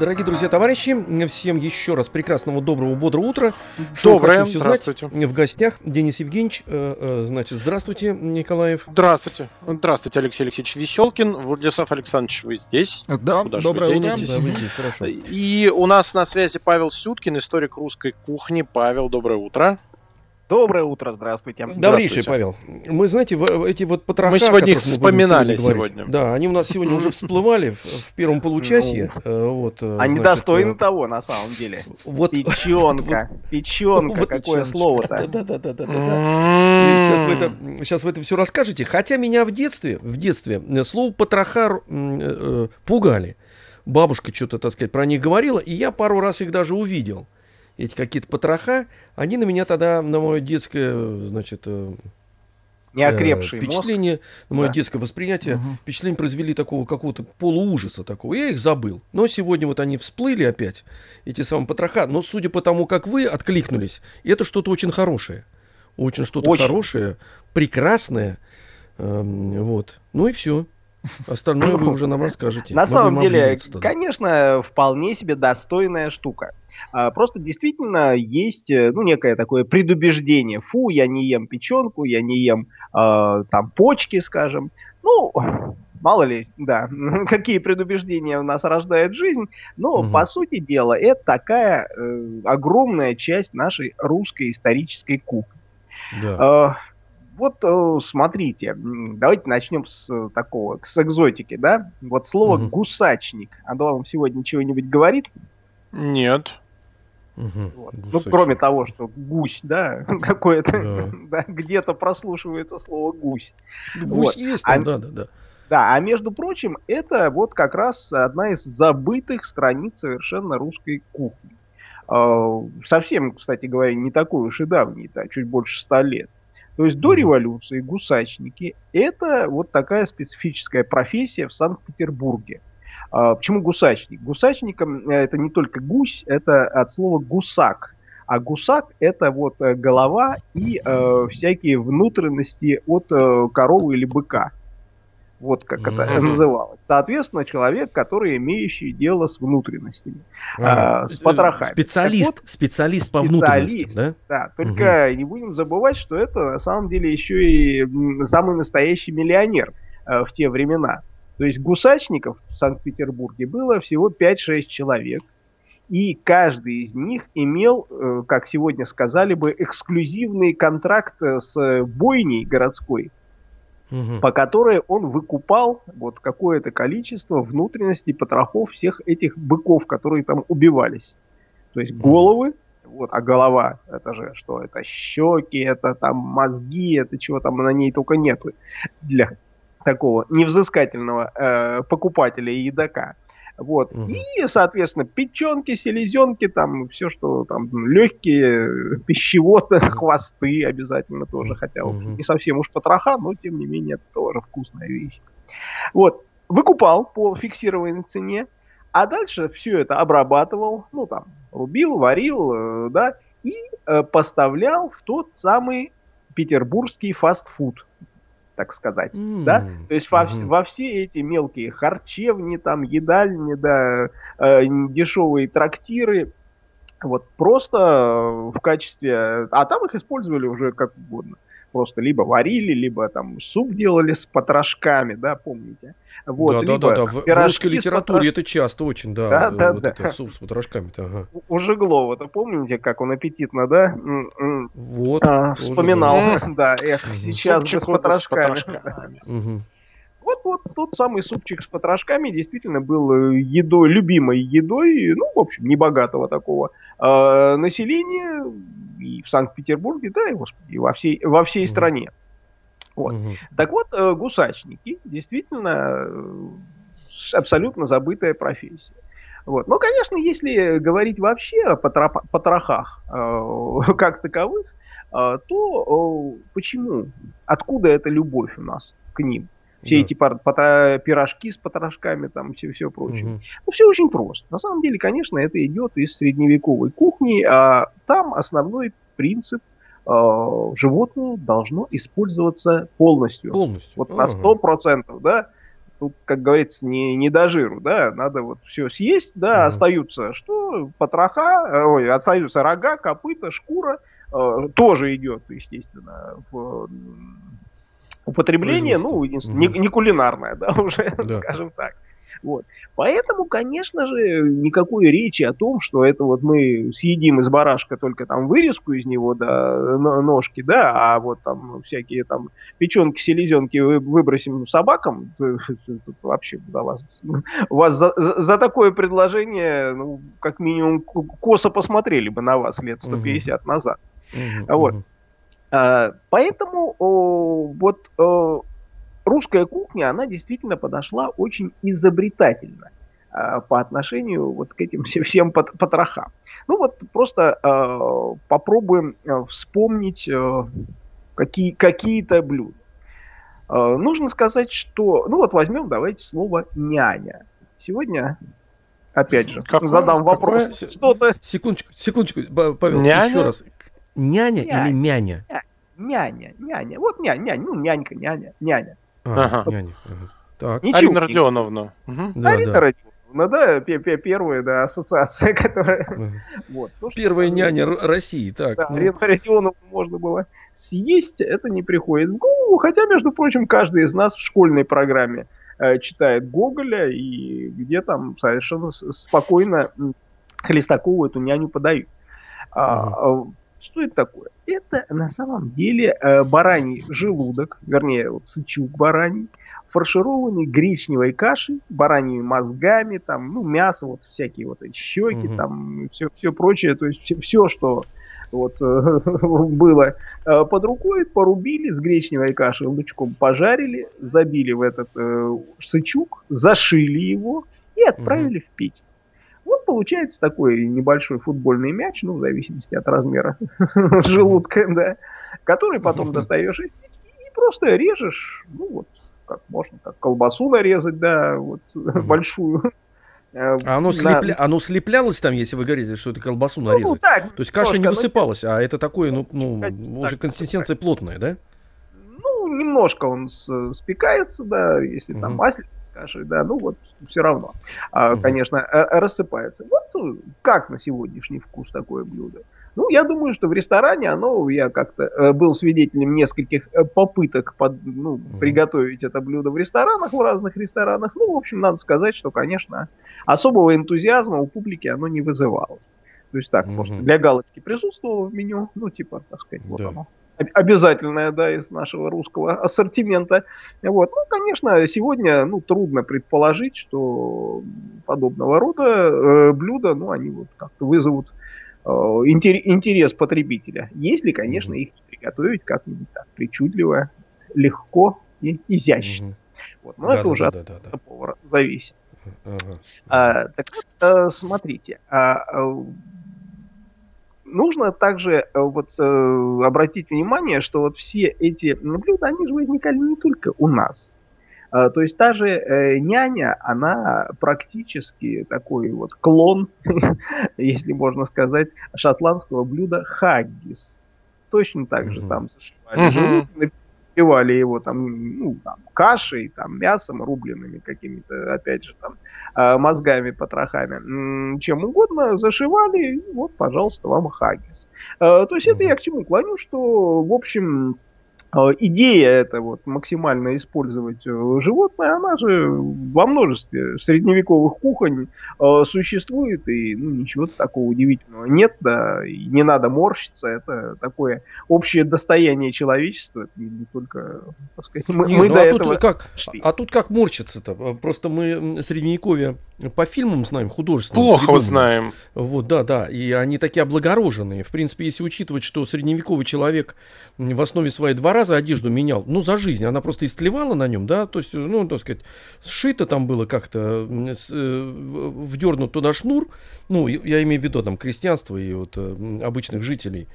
Дорогие друзья, товарищи, всем еще раз прекрасного, доброго, бодрого утра. Доброе, Шоу «Хочу всё здравствуйте. Знать». В гостях Денис Евгеньевич. э, э, Значит, здравствуйте, Николаев. Здравствуйте. Здравствуйте, Алексей Алексеевич Веселкин. Владислав Александрович, вы здесь? Да, Куда доброе вы утро. Да, вы здесь, хорошо. И у нас на связи Павел Сюткин, историк русской кухни. Павел, доброе утро. Доброе утро, здравствуйте. Добрейший, Павел. Мы, знаете, в- эти вот потроха... Мы сегодня их вспоминали говорить, сегодня. Да, они у нас сегодня уже всплывали в, в первом получасье. э, вот, э, Они значит, достойны э, того, на самом деле. Вот, Печенка, печенка, вот какое слово-то. М-м-м. Сейчас вы, это, сейчас вы это все расскажете. Хотя меня в детстве, в детстве слово потроха пугали. Бабушка что-то, так сказать, про них говорила, и я пару раз их даже увидел. Эти какие-то потроха, они на меня тогда, на мое детское, значит, э, Неокрепший э, мозг. впечатление, на мое Да. детское восприятие, Мгм. впечатление произвели такого какого-то полуужаса такого. Я их забыл. Но сегодня вот они всплыли опять, эти самые потроха. Но судя по тому, как вы откликнулись, это что-то очень хорошее. Очень что-то Очень. хорошее, прекрасное. Эм, вот. Ну и все. Остальное вы уже нам расскажете. На Мы самом деле, конечно, вполне себе достойная штука. А, Просто действительно есть э, ну, некое такое предубеждение. Фу, я не ем печенку, я не ем э, там почки, скажем. Ну, мало ли, да, какие предубеждения у нас рождает жизнь. Но, Мгм. по сути дела, это такая э, огромная часть нашей русской исторической кухни. Да. Э, Вот э, смотрите, давайте начнем с э, такого, с экзотики, да? Вот слово Мгм. гусачник, оно вам сегодня чего-нибудь говорит? Нет. Мгм. Вот. Ну, кроме того, что гусь, да, какое-то, Да. да, где-то прослушивается слово гусь. Ну, Гусь вот. есть А- там, да, да, да. Да, а между прочим, это вот как раз одна из забытых страниц совершенно русской кухни. Э, Совсем, кстати говоря, не такой уж и давний, да, чуть больше ста лет. То есть до революции гусачники это вот такая специфическая профессия в Санкт-Петербурге. А, Почему гусачник? Гусачником э, это не только гусь, это от слова гусак. А гусак это вот э, голова и э, всякие внутренности от э, коровы или быка. Вот как это Мгм. называлось. Соответственно, человек, который имеющий дело с внутренностями. Ага. а, с потрохами. Специалист, Так специалист по специалист. внутренностям, да? Да, только не будем забывать, что это на самом деле еще и самый настоящий миллионер э, в те времена. То есть гусачников в Санкт-Петербурге было всего 5-6 человек. И каждый из них имел, э, как сегодня сказали бы, эксклюзивный контракт э, с бойней городской, Мгм. по которой он выкупал вот какое-то количество внутренностей потрохов всех этих быков, которые там убивались. То есть головы, вот, а голова, это же что, это щеки, это там мозги, это чего там на ней только нету для такого невзыскательного э, покупателя и едока. Вот. Мгм. И, соответственно, печенки, селезенки, там все, что там легкие, пищеводы, хвосты обязательно тоже, хотя Мгм. не совсем уж потроха, но тем не менее это тоже вкусная вещь. Вот. Выкупал по фиксированной цене, а дальше все это обрабатывал, ну там, рубил, варил, э, да, и э, поставлял в тот самый петербургский фастфуд, так сказать, да? М, То есть во, мгм. во все эти мелкие харчевни, там, едальни, да, э, дешевые трактиры, вот просто э, в качестве... А там их использовали уже как угодно. Просто либо варили, либо там суп делали с потрошками, да, помните? Вот, да, да, либо да, да. В, в русской с литературе потрош- это часто очень, да. Да, э, да, вот да. это суп с потрошками-то, ага. У Жиглова-то помните, как он аппетитно, да? Вот. а, вспоминал, да. да, эх, сейчас бы с Супчик с потрошками. потрошками. да. Мгм. Вот, вот тот самый супчик с потрошками действительно был э, едой, любимой едой, ну, в общем, небогатого такого э, населения и в Санкт-Петербурге, да, и, господи, и во всей, во всей Мгм. стране. Вот. Мгм. Так вот, э, гусачники действительно э, абсолютно забытая профессия. Вот. Но, конечно, если говорить вообще о потрохах э, как таковых, а, то почему? Откуда эта любовь у нас к ним? Все да. эти пирожки с потрошками, там все, все прочее. Угу. Ну, все очень просто. На самом деле, конечно, это идет из средневековой кухни, а там основной принцип э, животное должно использоваться полностью. Полностью. Вот на сто процентов, да. Тут, как говорится, не, не до жиру, да, надо вот все съесть, да, ага. остаются что? Потроха, ой, остаются рога, копыта, шкура, э, тоже идет, естественно, в употребление, ну, не, не кулинарное, да, уже, да. скажем так. Вот. Поэтому, конечно же, никакой речи о том, что это вот мы съедим из барашка только там вырезку из него, да, ножки, да, а вот там всякие там печенки, селезенки выбросим собакам, вообще за вас, вас за, за такое предложение, ну, как минимум, косо посмотрели бы на вас лет 150 угу. назад. Угу, вот. Угу. Поэтому вот русская кухня, она действительно подошла очень изобретательно э, по отношению вот к этим всем потрохам. Ну вот просто э, попробуем э, вспомнить э, какие, какие-то блюда. Э, нужно сказать, что... Ну вот возьмем, давайте слово «няня». Сегодня опять же, какое, задам вопрос. Какое... Что-то... Секундочку, секундочку, Павел, няня? еще раз. Няня, няня или мяня? Няня, няня. Вот няня, няня, ну нянька, няня, няня. А, ага. няня. Ага. Так. Арина Родионовна. Угу. Да, Арина да. Родионовна, да, первая да, ассоциация, которая... Вот. То, Первая что, няня России, так. Да, ну. Арина Родионовна можно было съесть, это не приходит в голову, хотя, между прочим, каждый из нас в школьной программе э, читает Гоголя, и где там совершенно спокойно Хлестакову эту няню подают. Ага. Что это такое? Это на самом деле э, бараний желудок, вернее, вот сычук бараний, фаршированный гречневой кашей, бараньими мозгами, там, ну, мясо, вот всякие вот эти щеки, угу. там, все, все прочее, то есть все, все что вот было э, под рукой, порубили с гречневой кашей лучком, пожарили, забили в этот э, сычук, зашили его и отправили угу. в печь. Получается такой небольшой футбольный мяч, ну, в зависимости от размера желудка, да, который потом достаешь и просто режешь, ну, вот, как можно, как колбасу нарезать, да, вот, большую. Э, а оно, слепля... оно слеплялось там, если вы говорите, что это колбасу нарезать? Ну, так, То есть каша не высыпалась, а это такое, ну, ну уже консистенция плотная, да? Немножко он спекается, да, если там маслица скажи, да, ну вот все равно, а, конечно, э, рассыпается. Вот ну, как на сегодняшний вкус такое блюдо? Ну, я думаю, что в ресторане оно, я как-то э, был свидетелем нескольких э, попыток под, ну, mm. приготовить это блюдо в ресторанах, в разных ресторанах. Ну, в общем, надо сказать, что, конечно, особого энтузиазма у публики оно не вызывало. То есть так, mm-hmm. просто для галочки присутствовало в меню, ну, типа, так сказать, вот да. оно обязательная, да, из нашего русского ассортимента. Вот. Ну, конечно, сегодня, ну, трудно предположить, что подобного рода э, блюда, ну, они вот как-то вызовут э, интерес потребителя. Если, конечно, их приготовить как-нибудь так причудливо, легко и изящно. Угу. Вот. Но да, это да, уже да, от да, да. повара зависит. Ага. А, так вот, э, смотрите, а, а нужно также э, вот э, обратить внимание, что вот все эти блюда, они же возникали не только у нас. А, то есть та же э, няня, она практически такой вот клон, если можно сказать, шотландского блюда хаггис. Точно так же там зашивали запивали его там, ну, там, кашей, там, мясом рубленными какими-то, опять же, там, а, мозгами, потрохами, чем угодно, зашивали, вот, пожалуйста, вам хаггис. А, то есть это я к чему клоню, что, в общем, идея это вот максимально использовать э, животное, она же во множестве средневековых кухонь э, существует, и ну, ничего такого удивительного нет, да, и не надо морщиться, это такое общее достояние человечества, это не только, так сказать, мы, не, мы ну, до а этого... Тут как, а тут как морщиться-то? Просто мы средневековье по фильмам знаем, художественным. Плохо придуманы. знаем. Вот, да, да, и они такие облагороженные. В принципе, если учитывать, что средневековый человек в основе своей двора раза одежду менял, ну, за жизнь. Она просто истлевала на нем, да, то есть, ну, так сказать, сшито там было как-то, э, вдернут туда шнур, ну, я имею в виду там крестьянство и вот э, обычных жителей.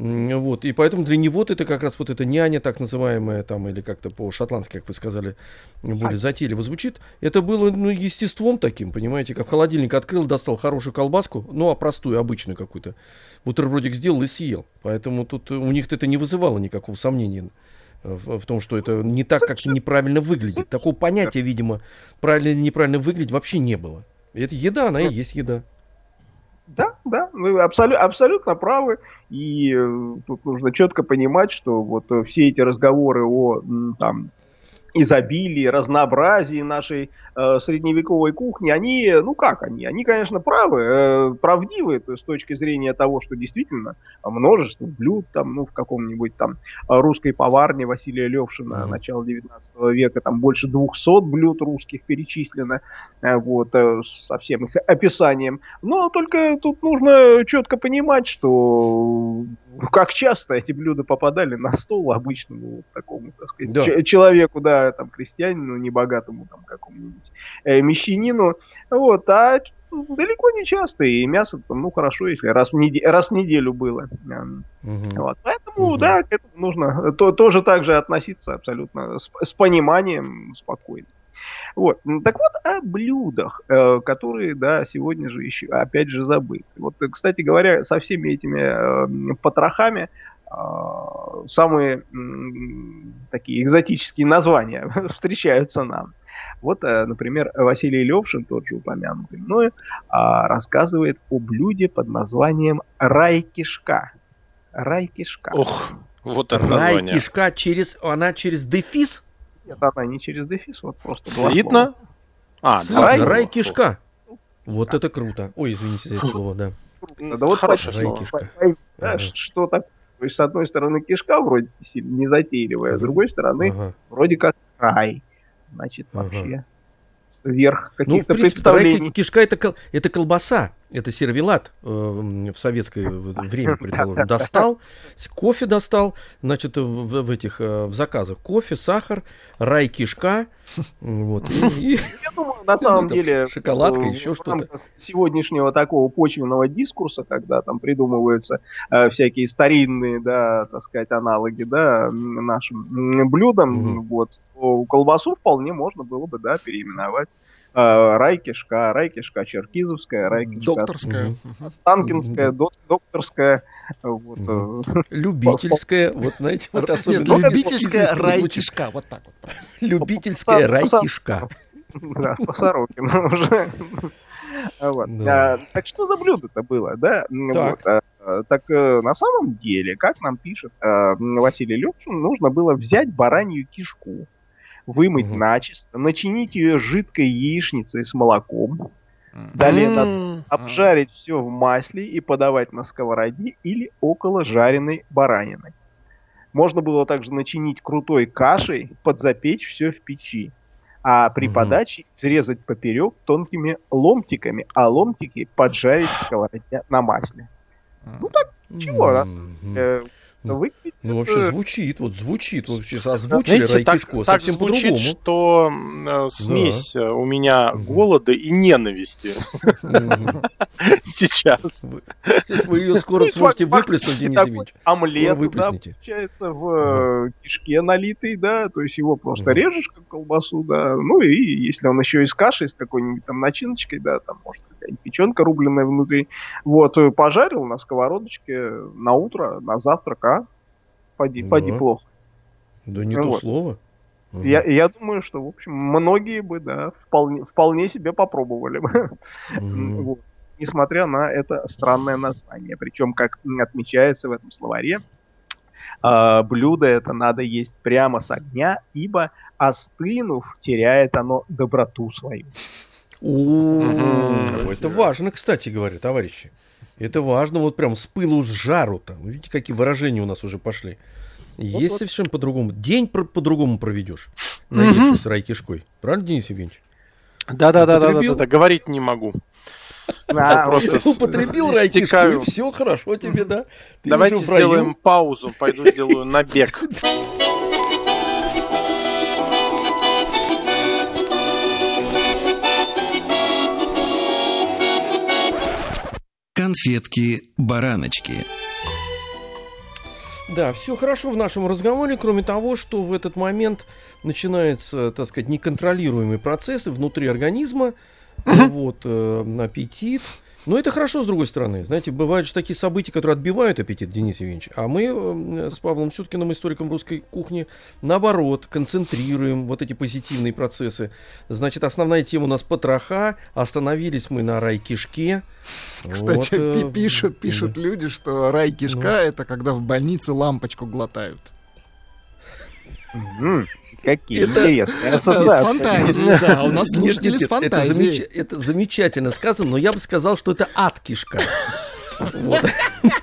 Вот, и поэтому для него это как раз вот эта няня, так называемая, там, или как-то по-шотландски, как вы сказали, более затейливо звучит. Это было, ну, естеством таким, понимаете, как холодильник открыл, достал хорошую колбаску, ну, а простую, обычную какую-то, бутербродик сделал и съел. Поэтому тут у них это не вызывало никакого сомнения в, в том, что это не так, как неправильно выглядит. Такого понятия, видимо, правильно или неправильно выглядеть вообще не было. Это еда, она и есть еда. Да, да, вы абсолю- абсолютно правы. И э, тут нужно четко понимать, что вот э, все эти разговоры о там изобилии, разнообразии нашей э, средневековой кухни, они, ну как они, они, конечно, правы, э, правдивы то есть, с точки зрения того, что действительно множество блюд там, ну в каком-нибудь там русской поварне Василия Левшина Мгм. начала 19 века, там больше 200 блюд русских перечислено, э, вот, э, со всем их описанием. Но только тут нужно четко понимать, что э, как часто эти блюда попадали на стол обычному вот такому, так сказать, Да. человеку, да, там, крестьянину, небогатому, там, какому-нибудь э, мещанину, вот, а далеко не часто, и мясо, там, ну, хорошо, если раз в, неде- раз в неделю было. Мгм. Вот, поэтому, Мгм. да, к этому нужно то, тоже так же относиться абсолютно с, с пониманием, спокойно. Вот. Так вот, о блюдах, э, которые, да, сегодня же еще, опять же, забыты. Вот, э, кстати говоря, со всеми этими э, потрохами самые такие экзотические названия встречаются нам. Вот, например, Василий Левшин, тот же упомянутый мною, а, рассказывает о блюде под названием рай-кишка. Рай-кишка. Ох, вот это название. кишка через, она через дефис? Нет, она не через дефис, вот просто. Слитно? А, Слушай, рай, рай, кишка. Вот это круто. Ой, извините за это слово, да. Да вот Хорошее пойми, слово. что так. То есть, с одной стороны, кишка вроде сильно незатейливая, а с другой стороны, вроде как рай. Значит, вообще верх Ну, в каких-то принципе, рай, представлений. ки- кишка это, кол- это колбаса, это сервелат э, в советское время, предположим. Достал, кофе достал, значит, в, в- этих э, в заказах кофе, сахар, рай, кишка, вот, и- Я думаю, на самом деле, шоколадка, э, еще что-то. сегодняшнего такого почвенного дискурса, когда там придумываются э, всякие старинные, да, так сказать, аналоги, да, нашим блюдам, Мгм. вот, то колбасу вполне можно было бы, да, переименовать. Э, Райкишка, Райкишка Черкизовская, Райкишка Докторская. Станкинская, док- докторская, вот, э, любительская, вот знаете, вот особенно. Нет, Ну, любительская рай-кишка. Вот так вот. Любительская По- рай, по- кишка. Да, по Сорокину уже. Вот. Да. А, Так что за блюдо-то было, да? М, Так. вот, а, а, Так э, на самом деле, как нам пишет э, Василий Левшин, нужно было взять баранью кишку, вымыть Мгм. начисто, начинить ее жидкой яичницей с молоком, далее надо обжарить все в масле и подавать на сковороде или около жареной баранины. Можно было также начинить крутой кашей, подзапечь все в печи. А при подаче срезать поперек тонкими ломтиками, а ломтики поджарить в сковороде на масле. Ну так, чего, раз э, Ну, выглядит, Ну, вообще э, звучит, вот звучит, вот сейчас озвучили Знаете, так, Райкишко так совсем звучит, по-другому. что э, смесь э, у меня Мгм. голода и ненависти сейчас. Сейчас вы ее скоро Ну, сможете выплеснуть, Денис Евгеньевич. омлет, да, получается, в кишке налитый, да, то есть его просто режешь, как колбасу, да, ну и если он еще из каши, с какой-нибудь там начиночкой, да, там, может, печенка рубленая внутри, вот, э, пожарил на сковородочке на утро, на завтрак, а? Поди, Да. поди плохо. Да не Ну то вот. слово. Я, я думаю, что, в общем, многие бы, да, вполне, вполне себе попробовали бы. Мгм. Вот. Несмотря на это странное название. Причем, как отмечается в этом словаре, а, блюдо это надо есть прямо с огня, ибо остынув, теряет оно доброту свою. О, это важно, кстати говоря, товарищи. Это важно, вот прям с пылу с жару там. Видите, какие выражения у нас уже пошли. Есть Вот-вот. совершенно по-другому. День про- по-другому проведешь. Мгм. Наевшись райкишкой. Правильно, Денис Евгеньевич? Да, да, да, да, да, Употребил? да, говорить не могу. А, просто вот с- Употребил с- райкишку, все хорошо тебе, да? Давайте сделаем паузу, пойду сделаю набег. Конфетки-бараночки. Да, все хорошо в нашем разговоре, кроме того, что в этот момент начинается, так сказать, неконтролируемый процессы внутри организма, вот, э, аппетит. Но это хорошо, с другой стороны. Знаете, бывают же такие события, которые отбивают аппетит, Денис Евгеньевич. А мы э, с Павлом Сюткиным, историком русской кухни, наоборот, концентрируем вот эти позитивные процессы. Значит, основная тема у нас потроха. Остановились мы на рай-кишке. Кстати, Вот, э, пи- пишут, пишут да. люди, что рай кишка Ну. это когда в больнице лампочку глотают. Какие Это- интересные С ассоциации. фантазией, да. У нас слушатели нет, с нет, это, фантазией. замеч- это замечательно сказано, но я бы сказал, что это ад кишка. Вот.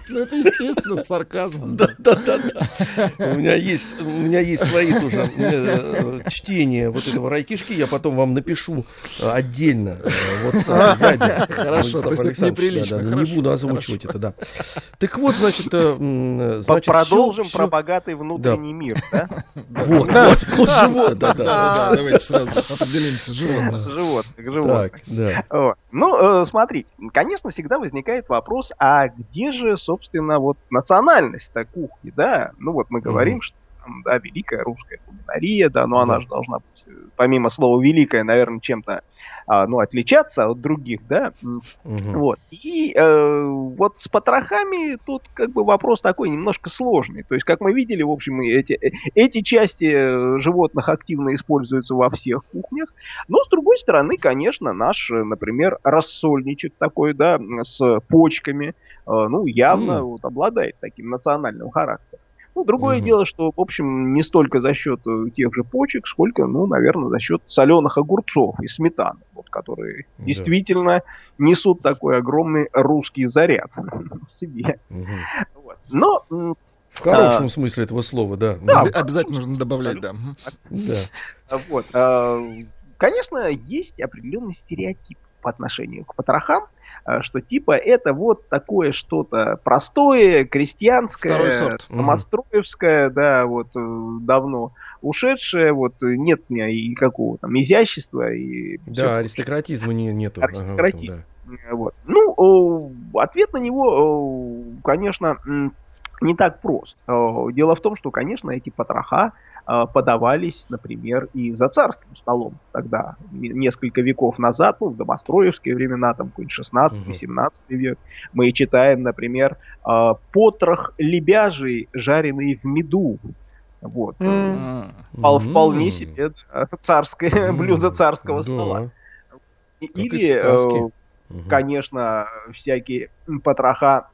Ну, это естественно, с сарказмом. Да, да, да, да. У меня есть, у меня есть свои тоже э, чтения вот этого райкишки. Я потом вам напишу э, отдельно. э, Вот Хорошо, Хорошо, то есть это неприлично, Не хорошо, буду озвучивать это, да. Так вот, значит, э, значит, Продолжим про богатый внутренний мир, да? Вот, вот, вот живот, да, да, да. Да, давайте сразу определимся. Животных. Животных, животных. Так, да. Ну, смотрите, конечно, всегда возникает вопрос, а где же, собственно, вот национальность-то кухни, да? Ну, вот мы говорим, Мгм. что там, да, великая русская кулинария, да, но она Да. же должна быть, э, помимо слова великая, наверное, чем-то, ну, отличаться от других, да? Мгм. Вот. И э, вот с потрохами тут как бы вопрос такой немножко сложный. То есть, как мы видели, в общем, эти, э, эти части э, животных активно используются во всех кухнях. Но, с другой стороны, конечно, наш, э, например, рассольничек такой, да, с почками, ну, явно М. вот, обладает таким национальным характером. Ну, другое Мгм. дело, что, в общем, не столько за счет тех же почек, сколько, ну, наверное, за счет соленых огурцов и сметаны, которые Да. действительно несут такой огромный русский заряд в себе. Мгм. Вот. Но В хорошем смысле этого слова, да. Да. Обязательно нужно добавлять, да. Да. вот, э, конечно, есть определенный стереотип по отношению к потрохам, э, что типа это вот такое что-то простое, крестьянское, самостроевское, да, вот э, давно ушедшее, вот э, нет у меня и какого там изящества и Да, аристократизма не, нету. ага, в этом, Аристократизм. да. Вот. Ну, ответ на него, конечно, не так прост. Дело в том, что, конечно, эти потроха а, подавались, например, и за царским столом тогда, несколько веков назад, ну, в домостроевские времена, там, какой-нибудь 16-17 век, мы читаем, например, а, потрох лебяжий, жареный в меду. Вот. М. Впол- Вполне себе царское М. блюдо царского Да. стола. Из Или, э, конечно, всякие потроха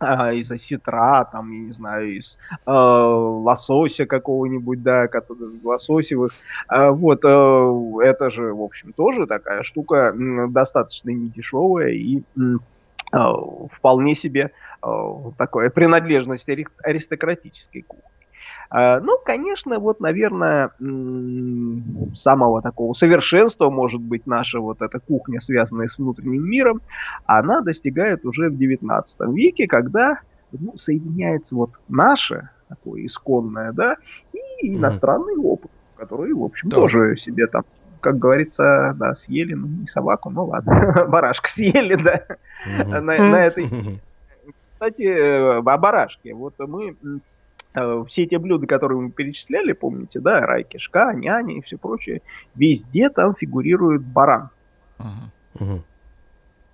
а, из осетра, там, я не знаю, из э, лосося какого-нибудь, да, который, лососевых. А, вот, э, это же, в общем, тоже такая штука достаточно недешевая и э, вполне себе э, такое принадлежность ари- аристократической кухни. А, Ну, конечно, вот, наверное, самого такого совершенства, может быть, наша вот эта кухня, связанная с внутренним миром, она достигает уже в 19 веке, когда ну, соединяется вот наше, такое исконное, да, и иностранный опыт, который, в общем, Так. тоже себе там, как говорится, да, съели, ну, не собаку, ну ладно, барашка съели, да, Мгм. на, на этой кстати, э, о барашке. Вот мы все те блюда, которые мы перечисляли, помните, да, рай кишка, няня и все прочее, везде там фигурирует баран. Мгм. Мгм.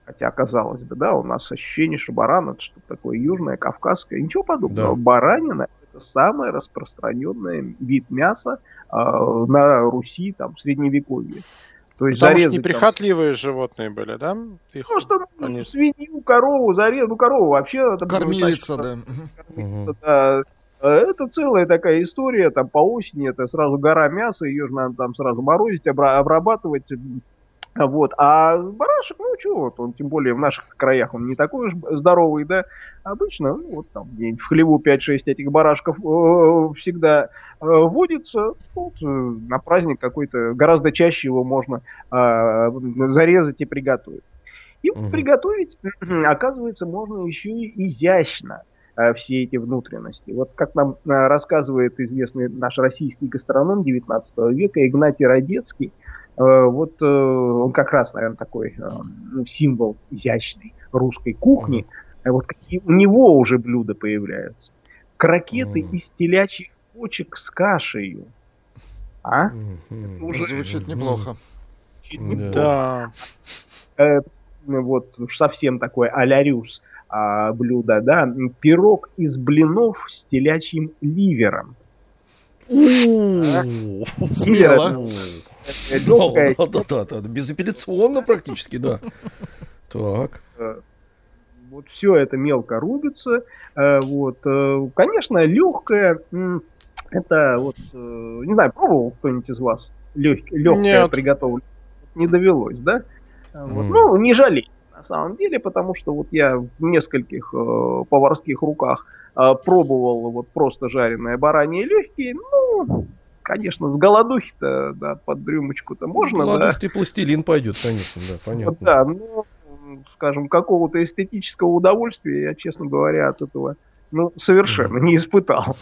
Хотя, казалось бы, да, у нас ощущение, что баран это что-то такое южное, кавказское. Ничего подобного. Да. Баранина это самый распространенный вид мяса э, на Руси, там, в средневековье. То есть Потому что зарезать там- неприхотливые животные были, да? Их- Ну, что ну, Они- свинью, корову, зарез, ну, корову вообще... это Кормилица, достаточно- да. Мгм. кормилица, да. Э, Это целая такая история, там по осени это сразу гора мяса, ее же надо там сразу морозить, обра- обрабатывать. Вот. А барашек, ну чего, вот он тем более в наших краях он не такой уж здоровый, да. Обычно, ну, вот там где-нибудь в хлеву 5-6 этих барашков э, всегда э, водится. Вот, э, на праздник какой-то гораздо чаще его можно э, зарезать и приготовить. И Мгм. приготовить, оказывается, можно еще и изящно все эти внутренности. Вот как нам э, рассказывает известный наш российский гастроном 19 века Игнатий Родецкий, э, вот э, он как раз, наверное, такой э, ну, символ изящной русской кухни. Э, Вот какие у него уже блюда появляются. крокеты из телячьих почек с кашей. А? Уже Звучит неплохо. Чуть не Да. Э, вот уж совсем такой а-ля рюс, а, блюдо, да, пирог из блинов с телячьим ливером. У. Смело. Э, Легкая Да, да, да, да, безапелляционно практически, да. Так. Вот все это мелко рубится. э, Вот, э, конечно, легкое. Это вот, э, не знаю, пробовал кто-нибудь из вас легкое приготовлено? Не довелось, да? Э, вот. Ну, не жалей, на самом деле, потому что вот я в нескольких э, поварских руках э, пробовал вот просто жареные бараньи легкие. Ну, конечно, с голодухи-то, да, под рюмочку-то можно, да. Ладно, ты пластилин пойдет, конечно, да, Вот понятно. да, но, м, скажем, какого-то эстетического удовольствия я, честно говоря, от этого ну, совершенно не испытал.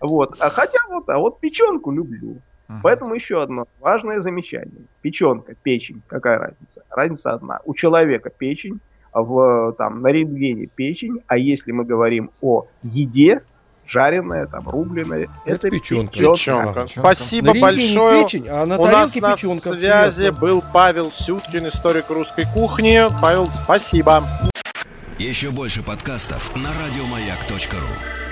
Вот. А хотя вот, а вот печенку люблю. Мгм. Поэтому еще одно важное замечание. Печенка, печень, какая разница? Разница одна. У человека печень, в, там, на рентгене печень, а если мы говорим о еде, жареная, там, рубленая, Это это, печенка. печенка. Печенка. Печенка. Спасибо На большое. печень, а на У нас тарелке на печенка. связи был Павел Сюткин, историк русской кухни. Павел, спасибо. Еще больше подкастов на радиомаяк.ру.